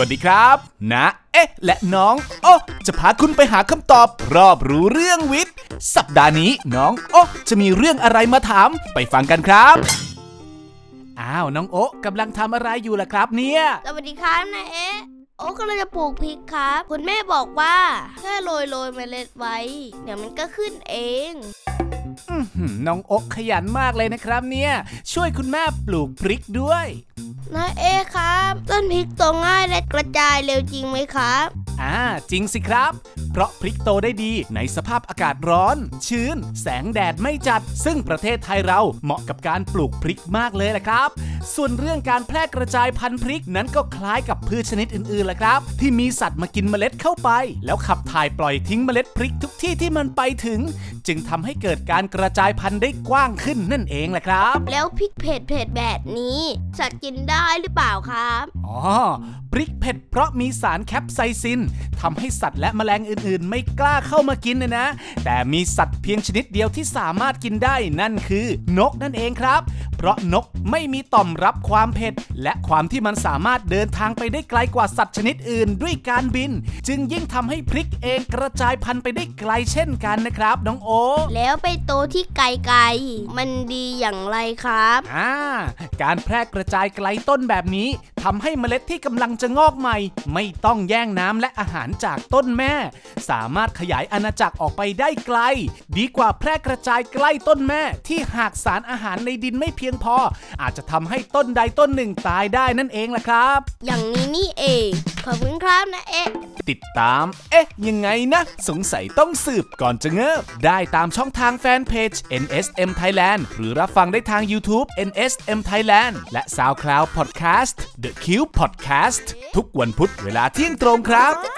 วัสดีครับ นะ เอ๊ะ และน้อง โอ้จะพาคุณไปหาคำตอบ รอบรู้เรื่องวิทย์ สัปดาห์นี้น้อง โอ้จะมีเรื่องอะไรมาถาม ไปฟังกันครับ อ้าว น้องโอ๊กำลังทำอะไรอยู่ล่ะครับเนี่ย สวัสดีครับนายเอ๊ะโอ้กำลังจะปลูกพริกครับ คุณแม่บอกว่าแค่โรยโรยเมล็ดไว้ เดี๋ยวมันก็ขึ้นเอง น้องโอ๊กขยันมากเลยนะครับ เนี่ย ช่วยคุณแม่ปลูกพริกด้วยนายเอ๊ะครับ ต้นพริกโตง่ายและกระจายเร็วจริงไหมครับ อ่า จริงสิครับ เพราะพริกโตได้ดีในสภาพอากาศร้อน ชื้น แสงแดดไม่จัด ซึ่งประเทศไทยเราเหมาะกับการปลูกพริกมากเลยแหละครับ ส่วนเรื่องการแพร่กระจายพันธุ์พริกนั้นก็คล้ายกับพืชชนิดอื่นๆแหละครับ ที่มีสัตว์มากินเมล็ดเข้าไป แล้วขับถ่ายปล่อยทิ้งเมล็ดพริกทุกที่ที่มันไปถึง จึงทำให้เกิดการกระจายพันธุ์ได้กว้างขึ้นนั่นเองแหละครับ แล้วพริกเผ็ดเผ็ดๆแบบนี้ สัตว์กินได้หรือเปล่าครับอ๋อพริกเผ็ดเพราะมีสารแคปไซซินทำให้สัตว์และแมลงอื่นๆ ไม่กล้าเข้ามากินนะนะ แต่มีสัตว์เพียงชนิดเดียวที่สามารถกินได้นั่นคือนกนั่นเองครับ เพราะนกไม่มีต่อมรับความเผ็ด และความที่มันสามารถเดินทางไปได้ไกลกว่าสัตว์ชนิดอื่น ด้วยการบิน จึงยิ่งทำให้พริกเองกระจายพันธุ์ไปได้ไกลเช่นกันนะครับน้องโอ แล้วไปโตที่ไกลๆมันดีอย่างไรครับอ่าการแพร่กระจายไกลต้นแบบนี้ทำให้เมล็ดที่กำลังจะงอกใหม่ ไม่ต้องแย่งน้ำและอาหารจากต้นแม่ สามารถขยายอาณาจักรออกไปได้ไกล ดีกว่าแพร่กระจายใกล้ต้นแม่ ที่หากสารอาหารในดินไม่เพียงพอ อาจจะทำให้ต้นใดต้นหนึ่งตายได้นั่นเองล่ะครับ อย่างนี้นี่เอง ขอบคุณครับนะเอ๊ะติดตาม เอ๊ะ ยังไงนะ สงสัยต้องสืบก่อนจะเงิบ ได้ตามช่องทางแฟนเพจ NSM Thailand หรือรับฟังได้ทาง YouTube NSM Thailand และ SoundCloud Podcast The Cube Podcast ทุกวันพุธเวลาเที่ยงตรงครับ